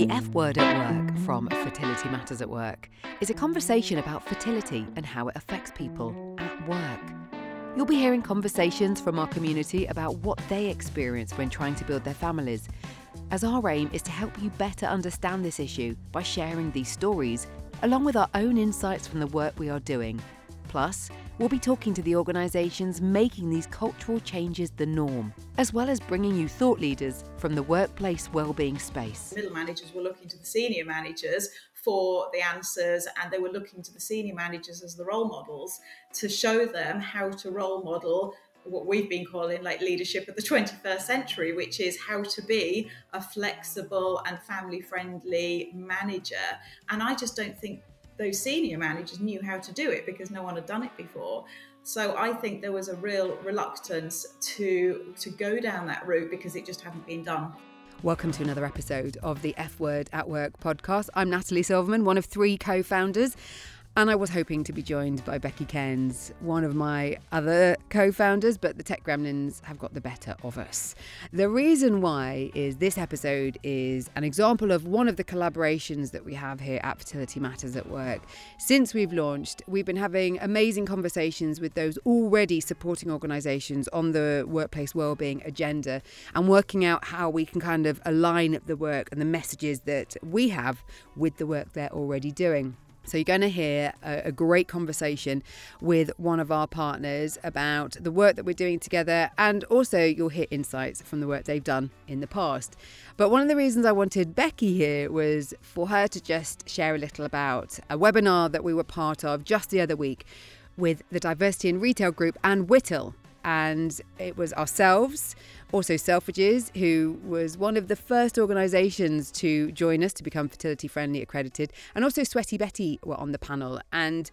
The F Word at Work from Fertility Matters at Work is a conversation about fertility and how it affects people at work. You'll be hearing conversations from our community about what they experience when trying to build their families, as our aim is to help you better understand this issue by sharing these stories, along with our own insights from the work we are doing. Plus, we'll be talking to the organisations making these cultural changes the norm, as well as bringing you thought leaders from the workplace wellbeing space. Middle managers were looking to the senior managers for the answers, and they were looking to the senior managers as the role models to show them how to role model what we've been calling like leadership of the 21st century, which is how to be a flexible and family friendly manager. And I just don't think those senior managers knew how to do it because no one had done it before. So I think there was a real reluctance to to go down that route because it just hadn't been done. Welcome to another episode of the F Word at Work podcast. I'm Natalie Silverman, one of three co founders. And I was hoping to be joined by Becky Kearns, one of my other co founders, but the tech gremlins have got the better of us. The reason why is this episode is an example of one of the collaborations that we have here at Fertility Matters at Work. Since we've launched, we've been having amazing conversations with those already supporting organisations on the workplace wellbeing agenda and working out how we can kind of align the work and the messages that we have with the work they're already doing. So, you're going to hear a, a, great conversation with one of our partners about the work that we're doing together, and also you'll hear insights from the work they've done in the past. But one of the reasons I wanted Becky here was for her to just share a little about a webinar that we were part of just the other week with the Diversity in Retail Group and Whittle. And it was ourselves, also, Selfridges, who was one of the first organisations to join us to become fertility friendly accredited, and also Sweaty Betty were on the panel. And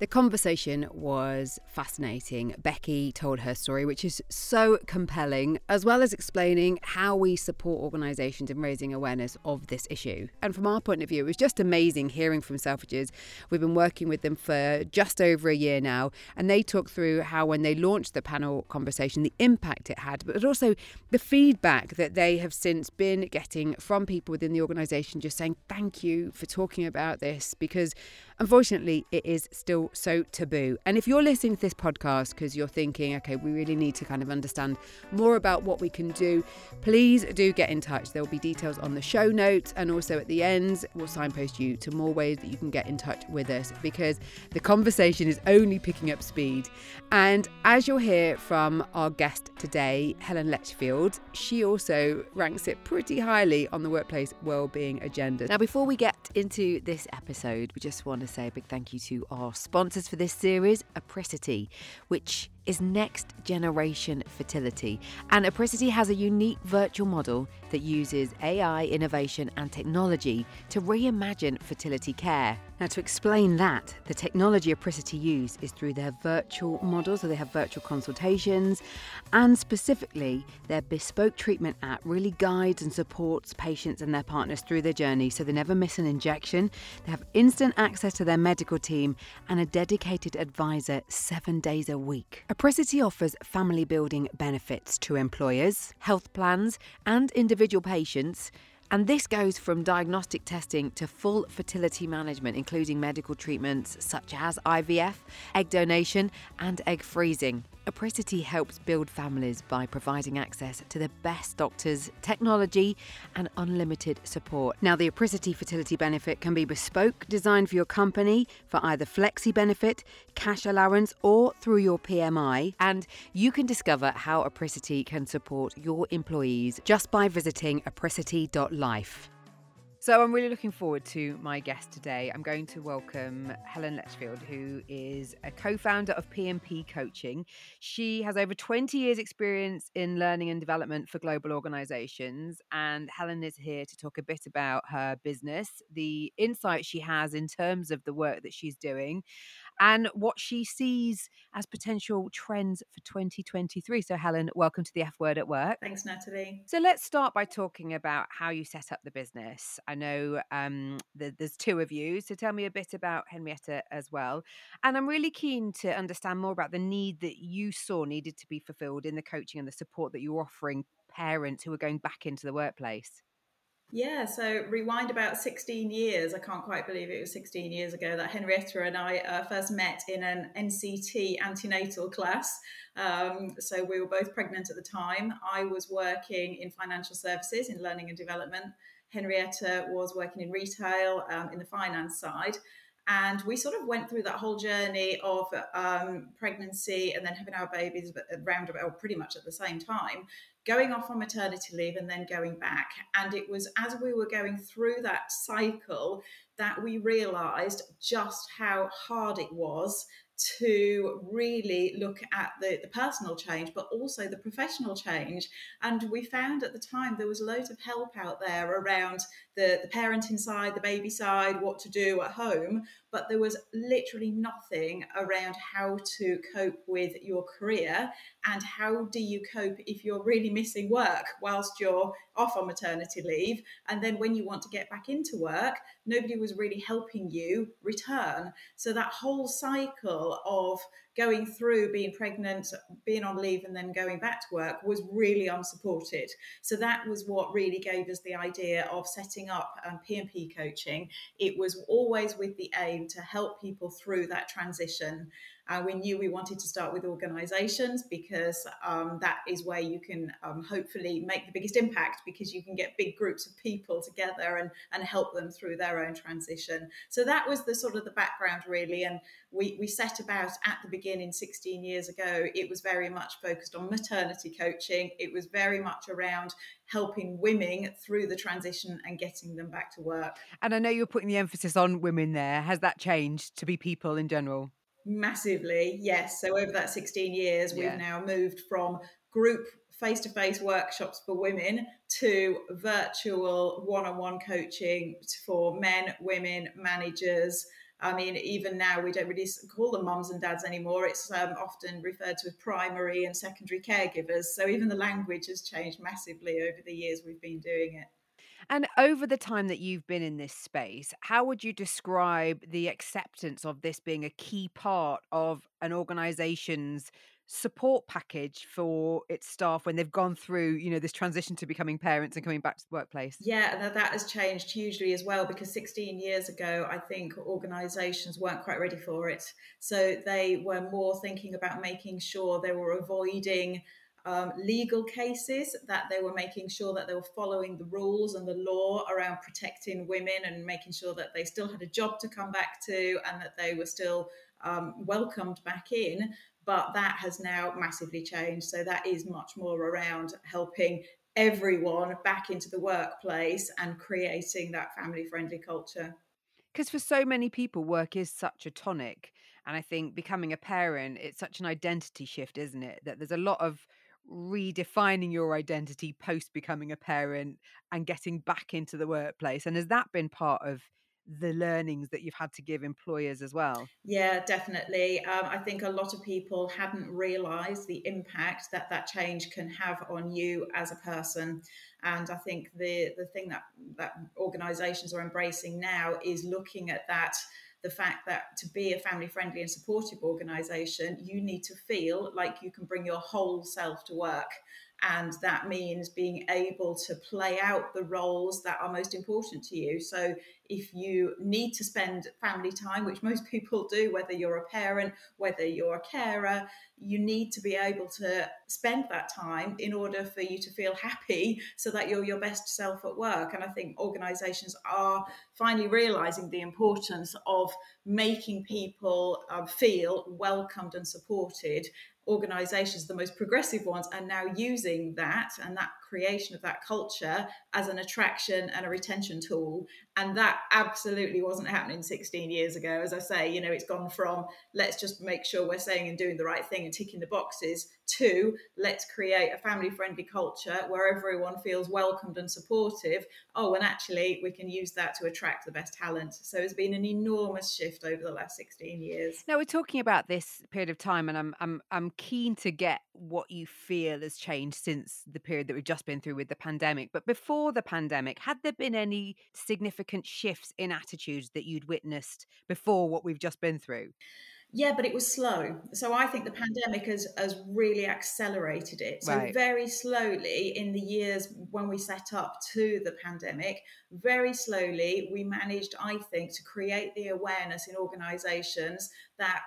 the conversation was fascinating. Becky told her story, which is so compelling, as well as explaining how we support organisations in raising awareness of this issue. And from our point of view, it was just amazing hearing from Selfridges. We've been working with them for just over a year now, and they talk through how, when they launched the panel conversation, the impact it had, but also the feedback that they have since been getting from people within the organisation just saying, Thank you for talking about this, because unfortunately, it is still so taboo. And if you're listening to this podcast because you're thinking, okay, we really need to kind of understand more about what we can do, please do get in touch. There will be details on the show notes, and also at the end, we'll signpost you to more ways that you can get in touch with us because the conversation is only picking up speed. And as you'll hear from our guest today, Helen Letchfield, she also ranks it pretty highly on the workplace wellbeing agenda. Now, before we get into this episode, we just want to say a big thank you to our sponsors for this series Apricity, which is next generation fertility. And Apricity has a unique virtual model that uses AI, innovation, and technology to reimagine fertility care. Now, to explain that, the technology Apricity use is through their virtual model, so they have virtual consultations, and specifically, their bespoke treatment app really guides and supports patients and their partners through their journey so they never miss an injection. They have instant access to their medical team and a dedicated advisor seven days a week. Apricity offers family building benefits to employers, health plans, and individual patients. And this goes from diagnostic testing to full fertility management, including medical treatments such as IVF, egg donation, and egg freezing. Apricity helps build families by providing access to the best doctors, technology, and unlimited support. Now, the Apricity fertility benefit can be bespoke, designed for your company for either flexi benefit, cash allowance, or through your PMI. And you can discover how Apricity can support your employees just by visiting apricity.life. So I'm really looking forward to my guest today. I'm going to welcome Helen Letchfield, who is a co-founder of P&P Coaching. She has over 20 years experience in learning and development for global organizations and Helen is here to talk a bit about her business, the insight she has in terms of the work that she's doing and what she sees as potential trends for 2023. So, Helen, welcome to the F Word at Work. Thanks, Natalie. So, let's start by talking about how you set up the business. I know um, the, there's two of you, so tell me a bit about Henrietta as well. And I'm really keen to understand more about the need that you saw needed to be fulfilled in the coaching and the support that you're offering parents who are going back into the workplace. Yeah, so rewind about 16 years. I can't quite believe it was 16 years ago that Henrietta and I uh, first met in an NCT antenatal class. Um, so we were both pregnant at the time. I was working in financial services in learning and development. Henrietta was working in retail um, in the finance side. And we sort of went through that whole journey of um, pregnancy and then having our babies around about pretty much at the same time going off on maternity leave and then going back. And it was as we were going through that cycle that we realized just how hard it was to really look at the, the personal change, but also the professional change. And we found at the time there was loads of help out there around the, the parenting side, the baby side, what to do at home, but there was literally nothing around how to cope with your career and how do you cope if you're really missing work whilst you're off on maternity leave. And then when you want to get back into work, nobody was really helping you return. So that whole cycle of going through being pregnant, being on leave, and then going back to work was really unsupported. So that was what really gave us the idea of setting up um, P&P coaching. It was always with the aim to help people through that transition. Uh, we knew we wanted to start with organizations because um, that is where you can um, hopefully make the biggest impact because you can get big groups of people together and, and help them through their own transition. So that was the sort of the background, really. And we, we set about at the beginning 16 years ago, it was very much focused on maternity coaching. It was very much around helping women through the transition and getting them back to work. And I know you're putting the emphasis on women there. Has that changed to be people in general? Massively, yes. So over that 16 years, we've now moved from group face to face workshops for women to virtual one on one coaching for men, women, managers. I mean, even now we don't really call them mums and dads anymore. It's um, often referred to as primary and secondary caregivers. So even the language has changed massively over the years we've been doing it. And over the time that you've been in this space, how would you describe the acceptance of this being a key part of an organization's support package for its staff when they've gone through, you know, this transition to becoming parents and coming back to the workplace? Yeah, that has changed hugely as well because 16 years ago, I think organizations weren't quite ready for it. So they were more thinking about making sure they were avoiding um, legal cases that they were making sure that they were following the rules and the law around protecting women and making sure that they still had a job to come back to and that they were still um, welcomed back in. But that has now massively changed. So that is much more around helping everyone back into the workplace and creating that family friendly culture. Because for so many people, work is such a tonic. And I think becoming a parent, it's such an identity shift, isn't it? That there's a lot of redefining your identity post becoming a parent and getting back into the workplace? And has that been part of the learnings that you've had to give employers as well? Yeah, definitely. Um, I think a lot of people hadn't realised the impact that that change can have on you as a person. And I think the the thing that that organisations are embracing now is looking at that the fact that to be a family friendly and supportive organisation, you need to feel like you can bring your whole self to work. And that means being able to play out the roles that are most important to you. So if you need to spend family time, which most people do, whether you're a parent, whether you're a carer, you need to be able to spend that time in order for you to feel happy so that you're your best self at work. And I think organizations are finally realizing the importance of making people um, feel welcomed and supported organizations, the most progressive ones, are now using that and that creation of that culture as an attraction and a retention tool. And that absolutely wasn't happening 16 years ago. As I say, you know, it's gone from let's just make sure we're saying and doing the right thing and ticking the boxes to let's create a family friendly culture where everyone feels welcomed and supportive. Oh, and actually, we can use that to attract the best talent. So it's been an enormous shift over the last 16 years. Now, we're talking about this period of time, and I'm, I'm, I'm keen to get what you feel has changed since the period that we've just been through with the pandemic. But before the pandemic, had there been any significant shifts in attitudes that you'd witnessed before what we've just been through? Yeah, but it was slow. So I think the mm. pandemic has, has really accelerated it. So Right. very slowly in the years when we set up to the pandemic, very slowly we managed, I think, to create the awareness in organizations that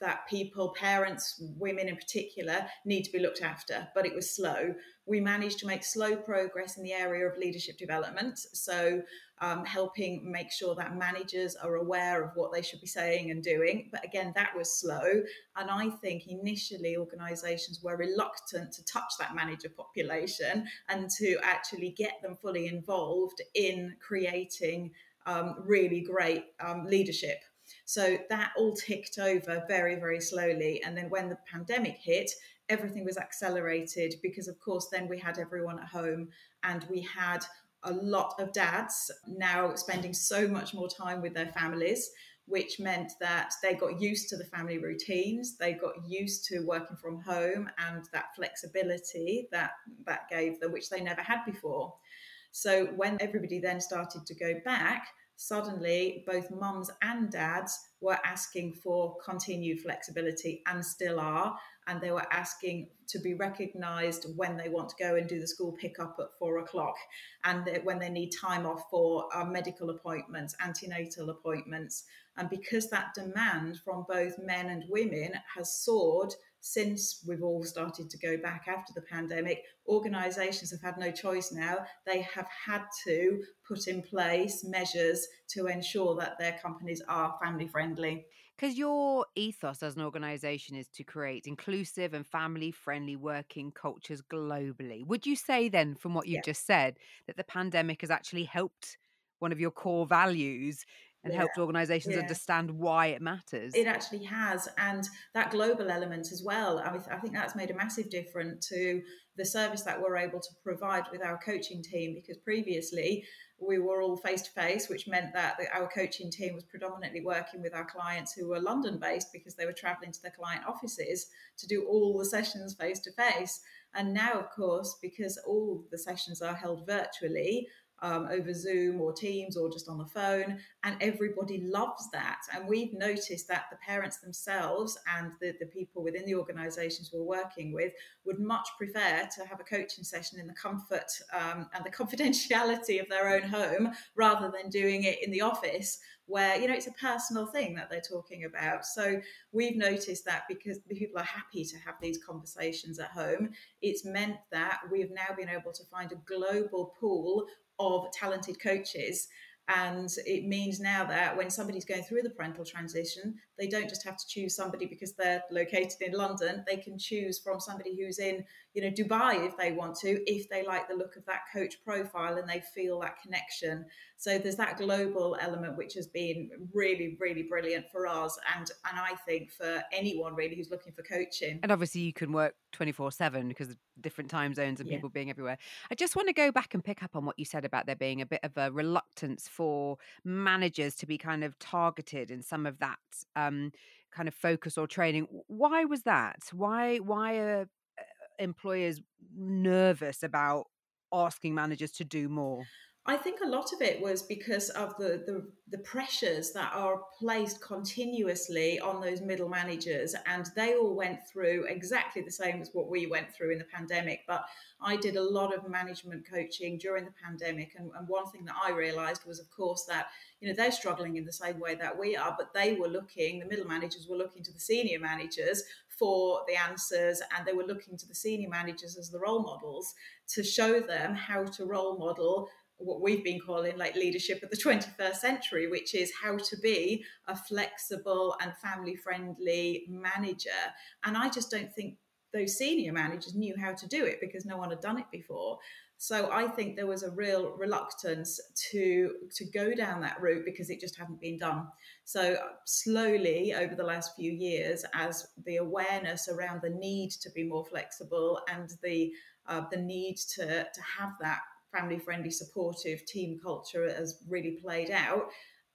that people, parents, women in particular, need to be looked after. But it was slow. We managed to make slow progress in the area of leadership development. So um, helping make sure that managers are aware of what they should be saying and doing. But again, that was slow. And I think initially organizations were reluctant to touch that manager population and to actually get them fully involved in creating um, really great um, leadership. So that all ticked over very, very slowly. And then when the pandemic hit, everything was accelerated because, of course, then we had everyone at home and we had a lot of dads now spending so much more time with their families which meant that they got used to the family routines they got used to working from home and that flexibility that that gave them which they never had before so when everybody then started to go back suddenly both mums and dads were asking for continued flexibility and still are and they were asking to be recognized when they want to go and do the school pickup at four o'clock and when they need time off for uh, medical appointments antenatal appointments. And because that demand from both men and women has soared since we've all started to go back after the pandemic, organisations have had no choice now. They have had to put in place measures to ensure that their companies are family friendly. Because your ethos as an organisation is to create inclusive and family friendly working cultures globally. Would you say then, from what you've yeah. just said, that the pandemic has actually helped one of your core values and yeah. helped organizations yeah. understand why it matters. It actually has. And that global element as well, I, mean, I think that's made a massive difference to the service that we're able to provide with our coaching team because previously we were all face to face, which meant that our coaching team was predominantly working with our clients who were London based because they were traveling to their client offices to do all the sessions face to face. And now, of course, because all the sessions are held virtually, um, over Zoom or Teams or just on the phone. And everybody loves that. And we've noticed that the parents themselves and the, the people within the organizations we're working with would much prefer to have a coaching session in the comfort um, and the confidentiality of their own home rather than doing it in the office where you know it's a personal thing that they're talking about so we've noticed that because people are happy to have these conversations at home it's meant that we've now been able to find a global pool of talented coaches. And it means now that when somebody's going through the parental transition, they don't just have to choose somebody because they're located in London. They can choose from somebody who's in, you know, Dubai if they want to, if they like the look of that coach profile and they feel that connection. So there's that global element which has been really, really brilliant for us, and and I think for anyone really who's looking for coaching. And obviously, you can work twenty four seven because of different time zones and yeah. people being everywhere. I just want to go back and pick up on what you said about there being a bit of a reluctance for managers to be kind of targeted in some of that um, kind of focus or training. Why was that? Why why are uh, employers nervous about asking managers to do more? I think a lot of it was because of the, the, the pressures that are placed continuously on those middle managers, and they all went through exactly the same as what we went through in the pandemic. But I did a lot of management coaching during the pandemic, and, and one thing that I realised was, of course, that you know they're struggling in the same way that we are, but they were looking, the middle managers were looking to the senior managers for the answers, and they were looking to the senior managers as the role models to show them how to role model what we've been calling like leadership of the 21st century, which is how to be a flexible and family friendly manager. And I just don't think those senior managers knew how to do it because no one had done it before. So I think there was a real reluctance to to go down that route because it just hadn't been done. So slowly over the last few years, as the awareness around the need to be more flexible and the uh, the need to to have that family friendly, supportive team culture has really played out.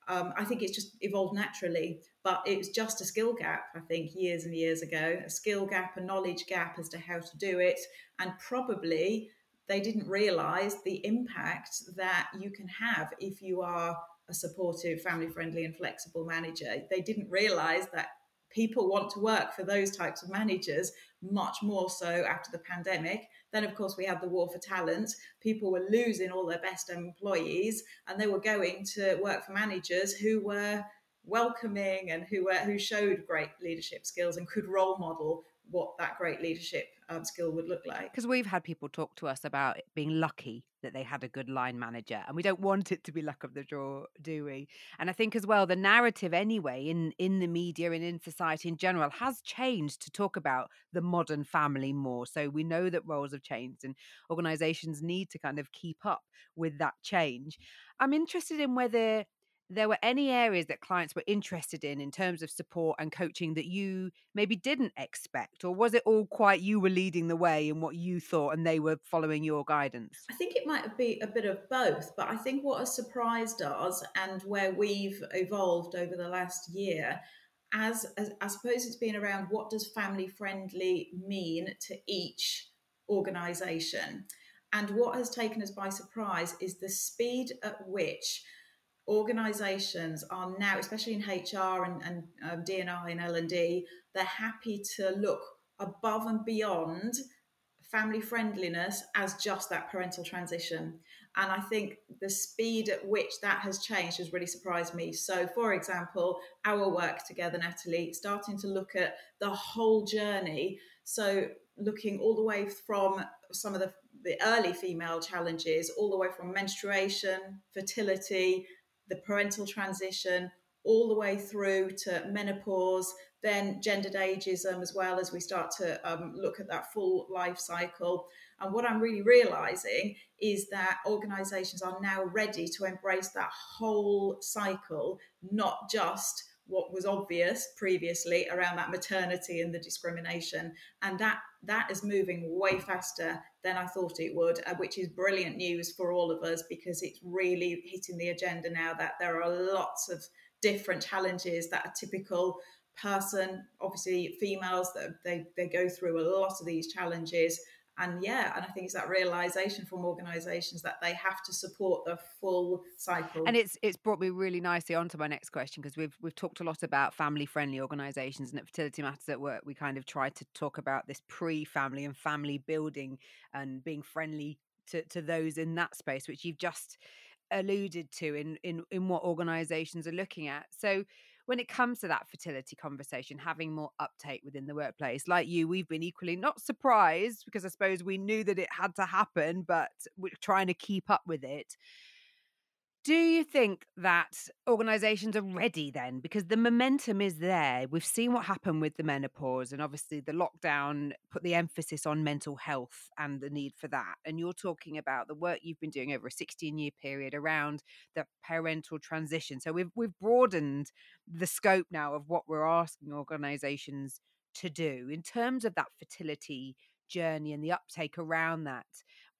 Um, I think it's just evolved naturally, but it was just a skill gap, I think, years and years ago a skill gap, a knowledge gap as to how to do it. And probably they didn't realize the impact that you can have if you are a supportive, family friendly, and flexible manager. They didn't realize that people want to work for those types of managers much more so after the pandemic. Then, of course, we had the war for talent. People were losing all their best employees, and they were going to work for managers who were welcoming and who were who showed great leadership skills and could role model what that great leadership um, skill would look like. Because we've had people talk to us about being lucky that they had a good line manager, and we don't want it to be luck of the draw, do we? And I think as well, the narrative anyway in in the media and in society in general has changed to talk about the modern family more. So we know that roles have changed, and organisations need to kind of keep up with that change. I'm interested in whether there were any areas that clients were interested in in terms of support and coaching that you maybe didn't expect? Or was it all quite you were leading the way in what you thought and they were following your guidance? I think it might be a bit of both but i think what has surprised us and where we've evolved over the last year as, as i suppose it's been around what does family friendly mean to each organization? And what has taken us by surprise is the speed at which organizations are now, especially in HR and, and um, D&I and L&D, they're happy to look above and beyond family friendliness as just that parental transition. And I think the speed at which that has changed has really surprised me. So, for example, our work together, Natalie, starting to look at the whole journey. So, looking all the way from some of the, the early female challenges, all the way from menstruation, fertility, the parental transition, all the way through to menopause, then gendered ageism as well as we start to um, look at that full life cycle. And what I'm really realizing is that organizations are now ready to embrace that whole cycle, not just what was obvious previously around that maternity and the discrimination. And that that is moving way faster than I thought it would, uh, which is brilliant news for all of us because it's really hitting the agenda now that there are lots of different challenges that a typical person, obviously females, that they, they go through a lot of these challenges and yeah and i think it's that realization from organizations that they have to support the full cycle. And it's it's brought me really nicely onto my next question because we've we've talked a lot about family friendly organizations and at fertility matters at work. We kind of try to talk about this pre-family and family building and being friendly to, to those in that space which you've just alluded to in in in what organizations are looking at. So when it comes to that fertility conversation, having more uptake within the workplace, like you, we've been equally not surprised because I suppose we knew that it had to happen, but we're trying to keep up with it. Do you think that organizations are ready then? Because the momentum is there. We've seen what happened with the menopause, and obviously the lockdown put the emphasis on mental health and the need for that. And you're talking about the work you've been doing over a 16 year period around the parental transition. So we've we've broadened the scope now of what we're asking organizations to do in terms of that fertility journey and the uptake around that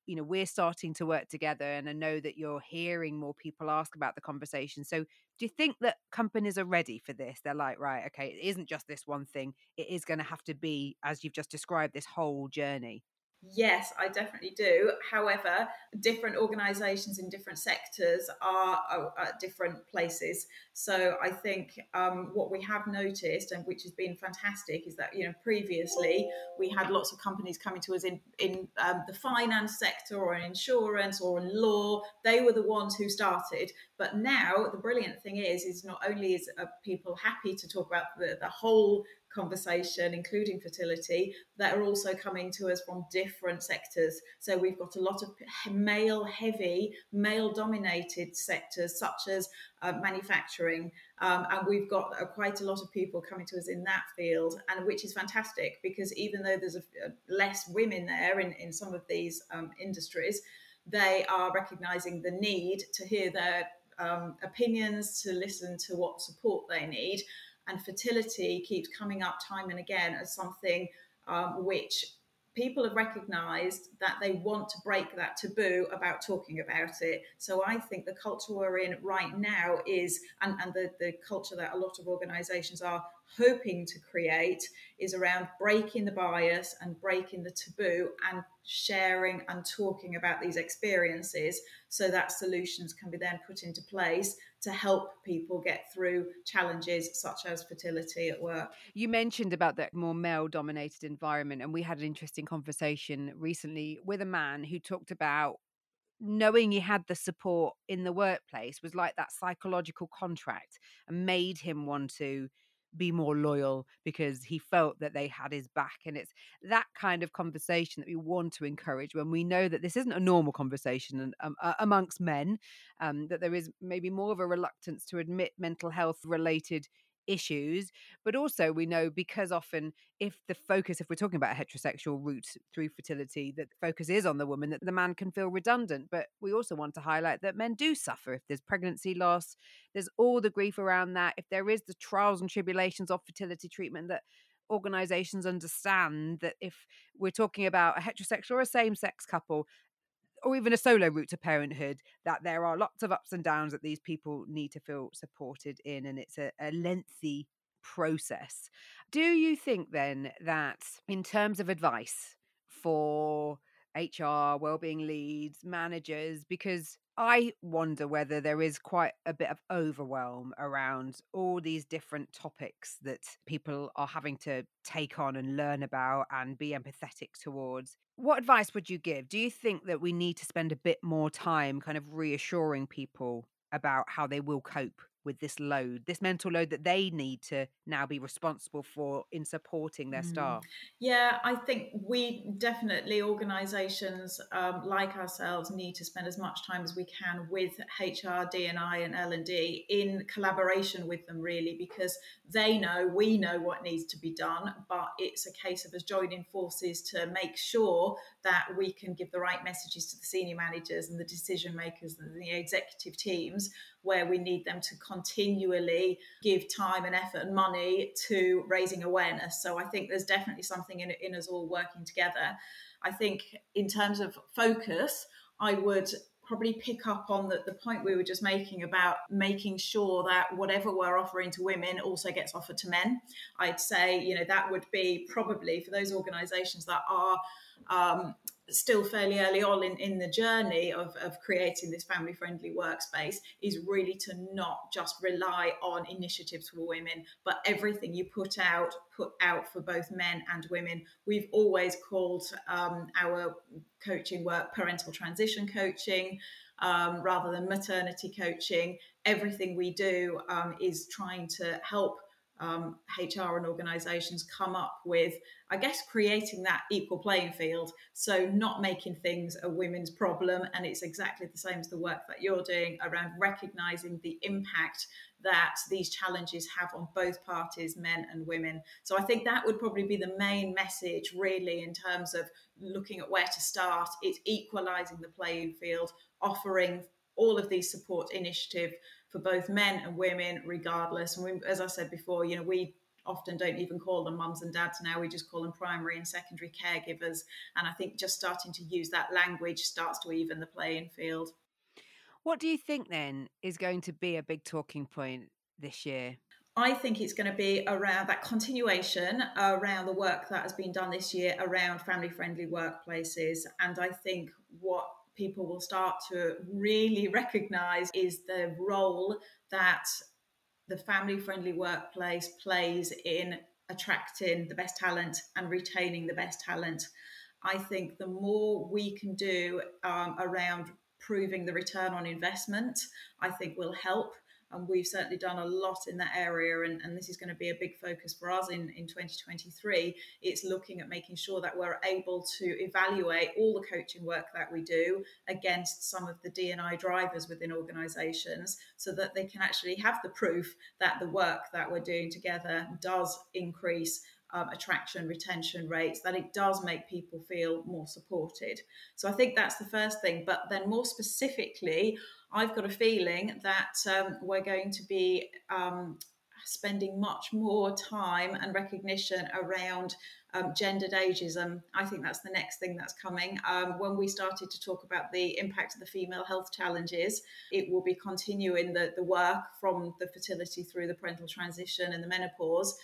you know we're starting to work together and i know that you're hearing more people ask about the conversation so do you think that companies are ready for this? They're like right okay it isn't just this one thing it is going to have to be as you've just described this whole journey Yes, I definitely do. However, different organisations in different sectors are, are, at different places. So I think um, what we have noticed, and which has been fantastic, is that you know previously we had lots of companies coming to us in in um, the finance sector or in insurance or in law. They were the ones who started. But now the brilliant thing is, is not only is uh, people happy to talk about the, the whole conversation, including fertility, that are also coming to us from different sectors. So we've got a lot of male heavy, male dominated sectors such as uh, manufacturing. Um, and we've got uh, quite a lot of people coming to us in that field, and which is fantastic because even though there's a, a less women there in, in some of these um, industries, they are recognizing the need to hear their um, opinions, to listen to what support they need and fertility keeps coming up time and again as something um, which people have recognized that they want to break that taboo about talking about it. So I think the culture we're in right now is, and, and the, the culture that a lot of organizations are hoping to create is around breaking the bias and breaking the taboo and sharing and talking about these experiences so that solutions can be then put into place to help people get through challenges such as fertility at work. You mentioned about that more male dominated environment, and we had an interesting conversation recently with a man who talked about knowing he had the support in the workplace was like that psychological contract and made him want to be more loyal because he felt that they had his back. And it's that kind of conversation that we want to encourage when we know that this isn't a normal conversation um, amongst men, um, that there is maybe more of a reluctance to admit mental health related issues but also we know because often if the focus if we're talking about a heterosexual route through fertility that the focus is on the woman that the man can feel redundant. But we also want to highlight that men do suffer. If there's pregnancy loss there's all the grief around that. If there is the trials and tribulations of fertility treatment that organizations understand that if we're talking about a heterosexual or a same sex couple or even a solo route to parenthood that there are lots of ups and downs that these people need to feel supported in and it's a, a lengthy process. Do you think then that in terms of advice for hr well-being leads managers because I wonder whether there is quite a bit of overwhelm around all these different topics that people are having to take on and learn about and be empathetic towards. What advice would you give? Do you think that we need to spend a bit more time kind of reassuring people about how they will cope with this load, this mental load that they need to now be responsible for in supporting their mm. staff? Yeah, I think we definitely, organisations um, like ourselves, need to spend as much time as we can with HR, D&I, and L and D in collaboration with them, really, because they know we know what needs to be done, but it's a case of us joining forces to make sure that we can give the right messages to the senior managers and the decision makers and the executive teams where we need them to continually give time and effort and money to raising awareness. So I think there's definitely something in, in us all working together. I think in terms of focus, I would probably pick up on the, the point we were just making about making sure that whatever we're offering to women also gets offered to men. I'd say, you know, that would be probably for those organizations that are um, still fairly early on in, in the journey of, of creating this family friendly workspace is really to not just rely on initiatives for women, but everything you put out, put out for both men and women. We've always called um, our coaching work parental transition coaching. Um, rather than maternity coaching, everything we do um, is trying to help um, HR and organisations come up with, I guess, creating that equal playing field. So, not making things a women's problem. And it's exactly the same as the work that you're doing around recognising the impact that these challenges have on both parties, men and women. So, I think that would probably be the main message, really, in terms of looking at where to start. It's equalising the playing field, offering all of these support initiative for both men and women, regardless. And we, as I said before, you know, we often don't even call them mums and dads now. We just call them primary and secondary caregivers. And I think just starting to use that language starts to even the playing field. What do you think then is going to be a big talking point this year? I think it's going to be around that continuation around the work that has been done this year around family friendly workplaces. And I think what people will start to really recognize is the role that the family friendly workplace plays in attracting the best talent and retaining the best talent. I think the more we can do um, around proving the return on investment, I think will help and we've certainly done a lot in that area and, and this is going to be a big focus for us in, in 2023 it's looking at making sure that we're able to evaluate all the coaching work that we do against some of the D&I drivers within organizations so that they can actually have the proof that the work that we're doing together does increase um, attraction retention rates that it does make people feel more supported so i think that's the first thing but then more specifically I've got a feeling that um, we're going to be um, spending much more time and recognition around um, gendered ageism. I think that's the next thing that's coming. Um, when we started to talk about the impact of the female health challenges, it will be continuing the, the work from the fertility through the parental transition and the menopause.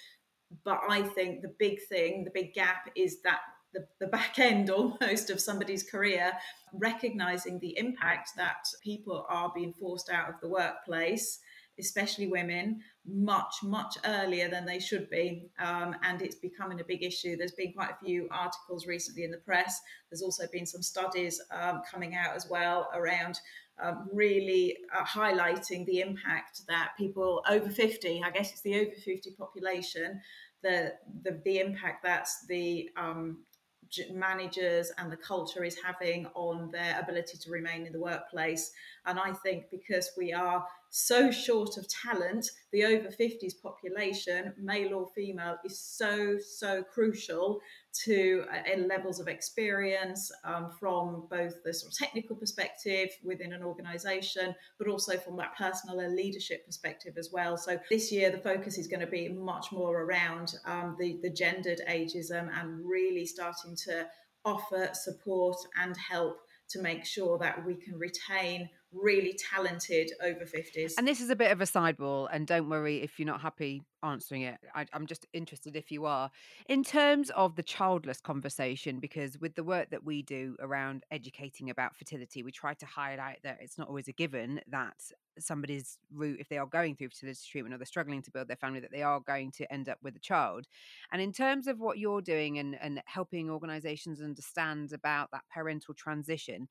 But I think the big thing, the big gap is that the, the back end almost of somebody's career, recognizing the impact that people are being forced out of the workplace especially women, much, much earlier than they should be. Um, and it's becoming a big issue. There's been quite a few articles recently in the press. There's also been some studies um, coming out as well around um, really uh, highlighting the impact that people over 50, I guess it's the over 50 population, the, the, the impact that's the um, managers and the culture is having on their ability to remain in the workplace. And I think because we are so short of talent, the over 50s population, male or female, is so, so crucial to uh, levels of experience um, from both the sort of technical perspective within an organization, but also from that personal and leadership perspective as well. So this year, the focus is going to be much more around um, the, the gendered ageism and really starting to offer support and help to make sure that we can retain really talented over 50s. And this is a bit of a sideball, and don't worry if you're not happy answering it. I, am just interested if you are. In terms of the childless conversation, because with the work that we do around educating about fertility, we try to highlight that it's not always a given that somebody's route, if they are going through fertility treatment or they're struggling to build their family, that they are going to end up with a child. And in terms of what you're doing and, and helping organizations understand about that parental transition,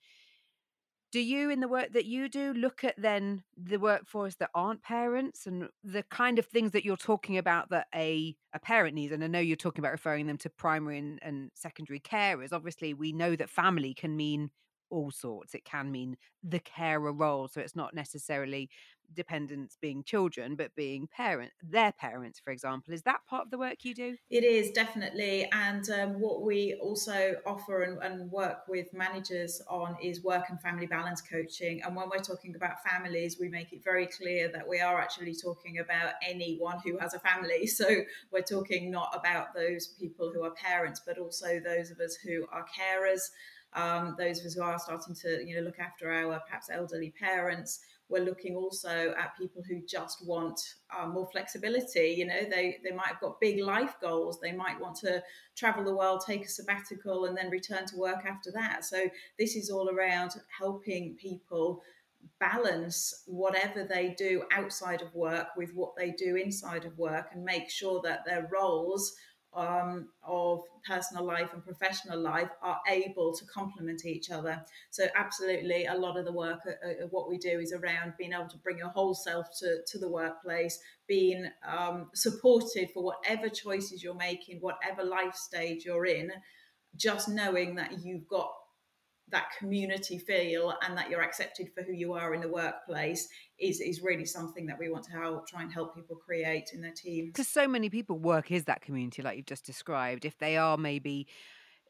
do you in the work that you do look at then the workforce that aren't parents and the kind of things that you're talking about that a a parent needs? And i know you're talking about referring them to primary and, and secondary carers. Obviously we know that family can mean all sorts. It can mean the carer role. So it's not necessarily dependents being children, but being parent, their parents, for example. Is that part of the work you do? It is definitely. And um, what we also offer and, and, work with managers on is work and family balance coaching. And when we're talking about families, we make it very clear that we are actually talking about anyone who has a family. So we're talking not about those people who are parents, but also those of us who are carers um, those of us who are starting to you know look after our perhaps elderly parents we're looking also at people who just want uh, more flexibility. You know they they might have got big life goals. They might want to travel the world take a sabbatical and then return to work after that. So this is all around helping people balance whatever they do outside of work with what they do inside of work and make sure that their roles um, of personal life and professional life are able to complement each other. So, absolutely, a lot of the work, uh, uh, what we do is around being able to bring your whole self to, to the workplace, being um, supported for whatever choices you're making, whatever life stage you're in, just knowing that you've got that community feel and that you're accepted for who you are in the workplace is is really something that we want to help try and help people create in their teams. Because so many people work is that community like you've just described. If they are maybe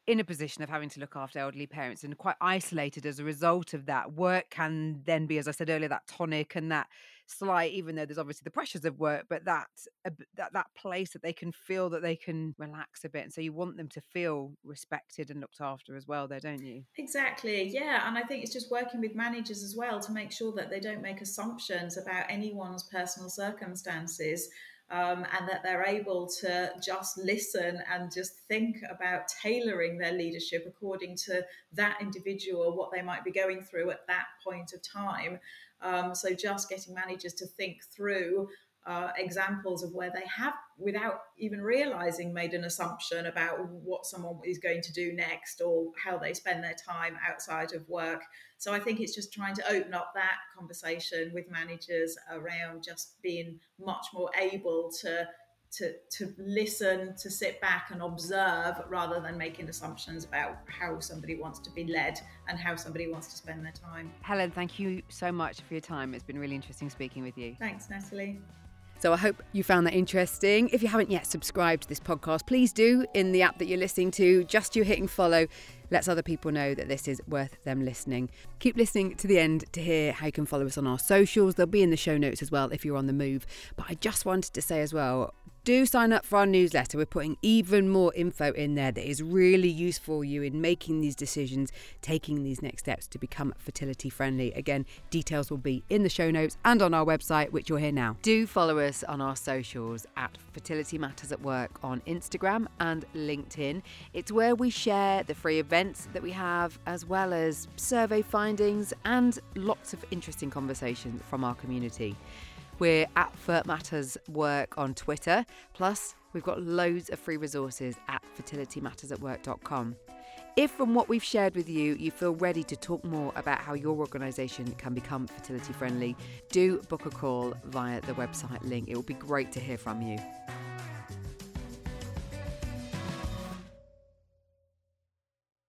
in a position of having to look after elderly parents and quite isolated as a result of that work can then be as i said earlier that tonic and that slight even though there's obviously the pressures of work but that uh, that that place that they can feel that they can relax a bit and so you want them to feel respected and looked after as well there don't you? Exactly yeah and i think it's just working with managers as well to make sure that they don't make assumptions about anyone's personal circumstances um, and that they're able to just listen and just think about tailoring their leadership according to that individual, what they might be going through at that point of time. Um, so just getting managers to think through uh, examples of where they have, without even realizing, made an assumption about what someone is going to do next or how they spend their time outside of work. So I think it's just trying to open up that conversation with managers around just being much more able to to, to listen, to sit back and observe rather than making assumptions about how somebody wants to be led and how somebody wants to spend their time. Helen, thank you so much for your time. It's been really interesting speaking with you. Thanks, Natalie. So I hope you found that interesting. If you haven't yet subscribed to this podcast, please do in the app that you're listening to. Just you hitting follow lets other people know that this is worth them listening. Keep listening to the end to hear how you can follow us on our socials. They'll be in the show notes as well if you're on the move. But I just wanted to say as well, do sign up for our newsletter. We're putting even more info in there that is really useful for you in making these decisions, taking these next steps to become fertility friendly. Again, details will be in the show notes and on our website, which you'll hear now. Do follow us on our socials at Fertility Matters at Work on Instagram and LinkedIn. It's where we share the free events that we have, as well as survey findings and lots of interesting conversations from our community. We're at Fert Matters Work on Twitter. Plus, we've got loads of free resources at fertilitymattersatwork.com. If from what we've shared with you, you feel ready to talk more about how your organisation can become fertility friendly, do book a call via the website link. It will be great to hear from you.